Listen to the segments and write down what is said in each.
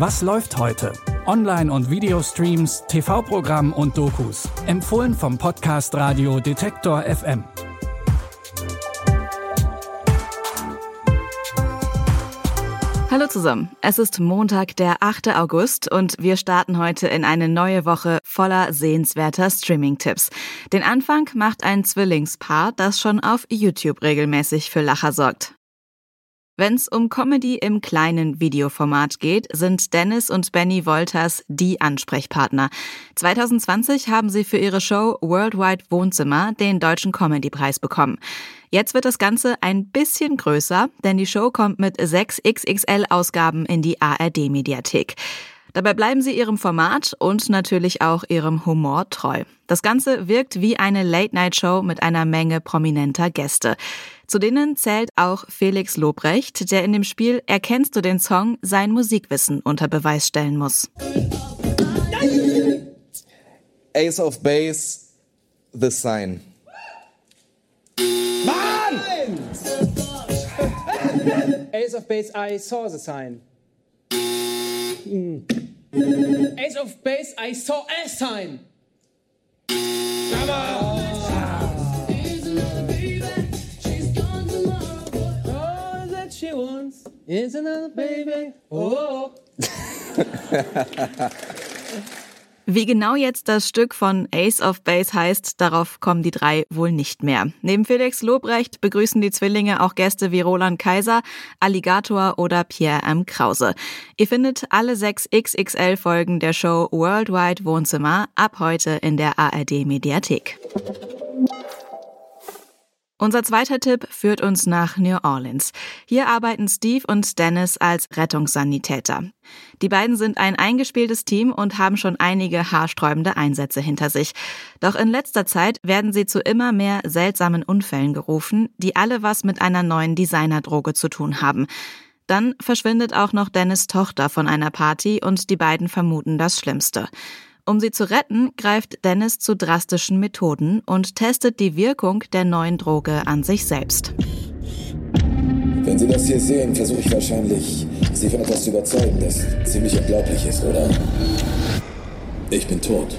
Was läuft heute? Online- und Videostreams, TV-Programm und Dokus. Empfohlen vom Podcast Radio Detektor FM. Hallo zusammen. Es ist Montag, der 8. August und wir starten heute in eine neue Woche voller sehenswerter Streaming-Tipps. Den Anfang macht ein Zwillingspaar, das schon auf YouTube regelmäßig für Lacher sorgt. Wenn es um Comedy im kleinen Videoformat geht, sind Dennis und Benny Wolters die Ansprechpartner. 2020 haben sie für ihre Show Worldwide Wohnzimmer den Deutschen Comedypreis bekommen. Jetzt wird das Ganze ein bisschen größer, denn die Show kommt mit sechs XXL-Ausgaben in die ARD-Mediathek. Dabei bleiben sie ihrem Format und natürlich auch ihrem Humor treu. Das Ganze wirkt wie eine Late-Night-Show mit einer Menge prominenter Gäste. Zu denen zählt auch Felix Lobrecht, der in dem Spiel Erkennst du den Song sein Musikwissen unter Beweis stellen muss. Ace of Base, The Sign. Mann! Ace of Base, I saw the sign. Ace of Base, I saw a sign. Is another baby. Oh. Wie genau jetzt das Stück von Ace of Base heißt, darauf kommen die drei wohl nicht mehr. Neben Felix Lobrecht begrüßen die Zwillinge auch Gäste wie Roland Kaiser, Alligator oder Pierre M. Krause. Ihr findet alle sechs XXL-Folgen der Show Worldwide Wohnzimmer ab heute in der ARD Mediathek. Unser zweiter Tipp führt uns nach New Orleans. Hier arbeiten Steve und Dennis als Rettungssanitäter. Die beiden sind ein eingespieltes Team und haben schon einige haarsträubende Einsätze hinter sich. Doch in letzter Zeit werden sie zu immer mehr seltsamen Unfällen gerufen, die alle was mit einer neuen Designerdroge zu tun haben. Dann verschwindet auch noch Dennis Tochter von einer Party und die beiden vermuten das Schlimmste. Um sie zu retten, greift Dennis zu drastischen Methoden und testet die Wirkung der neuen Droge an sich selbst. Wenn Sie das hier sehen, versuche ich wahrscheinlich, Sie von etwas zu überzeugen, das ziemlich unglaublich ist, oder? Ich bin tot.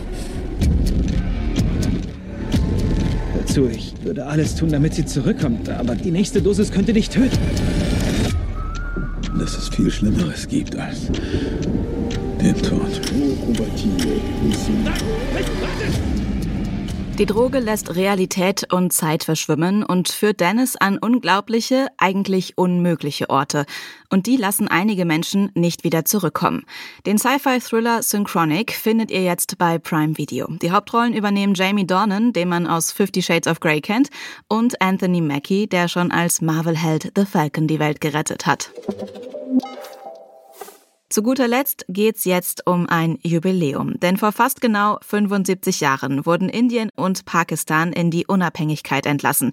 Dazu, ich würde alles tun, damit sie zurückkommt, aber die nächste Dosis könnte dich töten. Dass es viel Schlimmeres gibt als den Tod. Die Droge lässt Realität und Zeit verschwimmen und führt Dennis an unglaubliche, eigentlich unmögliche Orte. Und die lassen einige Menschen nicht wieder zurückkommen. Den Sci-Fi-Thriller Synchronic findet ihr jetzt bei Prime Video. Die Hauptrollen übernehmen Jamie Dornan, den man aus Fifty Shades of Grey kennt, und Anthony Mackie, der schon als Marvel-Held The Falcon die Welt gerettet hat. Zu guter Letzt geht's jetzt um ein Jubiläum, denn vor fast genau 75 Jahren wurden Indien und Pakistan in die Unabhängigkeit entlassen.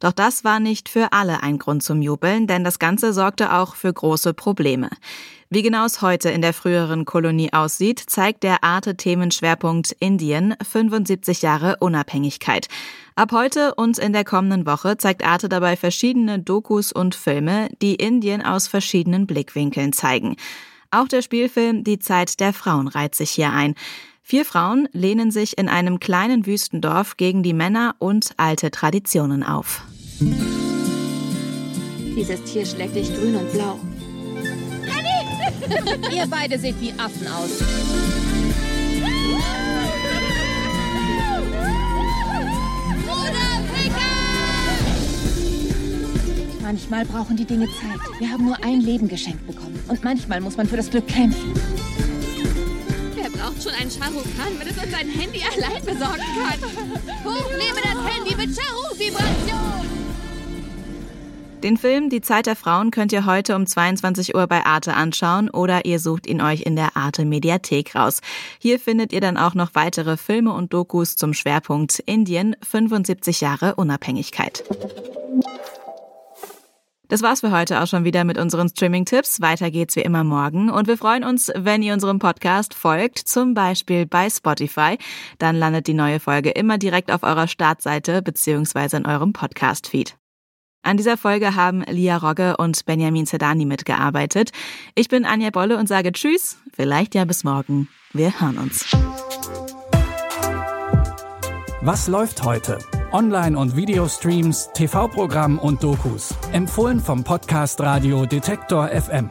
Doch das war nicht für alle ein Grund zum Jubeln, denn das Ganze sorgte auch für große Probleme. Wie genau es heute in der früheren Kolonie aussieht, zeigt der Arte-Themenschwerpunkt Indien 75 Jahre Unabhängigkeit. Ab heute und in der kommenden Woche zeigt Arte dabei verschiedene Dokus und Filme, die Indien aus verschiedenen Blickwinkeln zeigen. Auch der Spielfilm Die Zeit der Frauen reiht sich hier ein. Vier Frauen lehnen sich in einem kleinen Wüstendorf gegen die Männer und alte Traditionen auf. Dieses Tier schlägt dich grün und blau. Ihr beide seht wie Affen aus. Manchmal brauchen die Dinge Zeit. Wir haben nur ein Leben geschenkt bekommen. Und manchmal muss man für das Glück kämpfen. Wer braucht schon einen Shah Rukh Khan, wenn es uns ein Handy allein besorgen kann? Hochlebe das Handy mit Charu-Vibration! Den Film Die Zeit der Frauen könnt ihr heute um 22 Uhr bei Arte anschauen oder ihr sucht ihn euch in der Arte Mediathek raus. Hier findet ihr dann auch noch weitere Filme und Dokus zum Schwerpunkt Indien 75 Jahre Unabhängigkeit. Das war's für heute auch schon wieder mit unseren Streaming-Tipps. Weiter geht's wie immer morgen und wir freuen uns, wenn ihr unserem Podcast folgt, zum Beispiel bei Spotify. Dann landet die neue Folge immer direkt auf eurer Startseite beziehungsweise in eurem Podcast-Feed. An dieser Folge haben Lia Rogge und Benjamin Zedani mitgearbeitet. Ich bin Anja Bolle und sage Tschüss, vielleicht ja bis morgen. Wir hören uns. Was läuft heute? Online- und Videostreams, TV-Programmen und Dokus. Empfohlen vom Podcast Radio Detektor FM.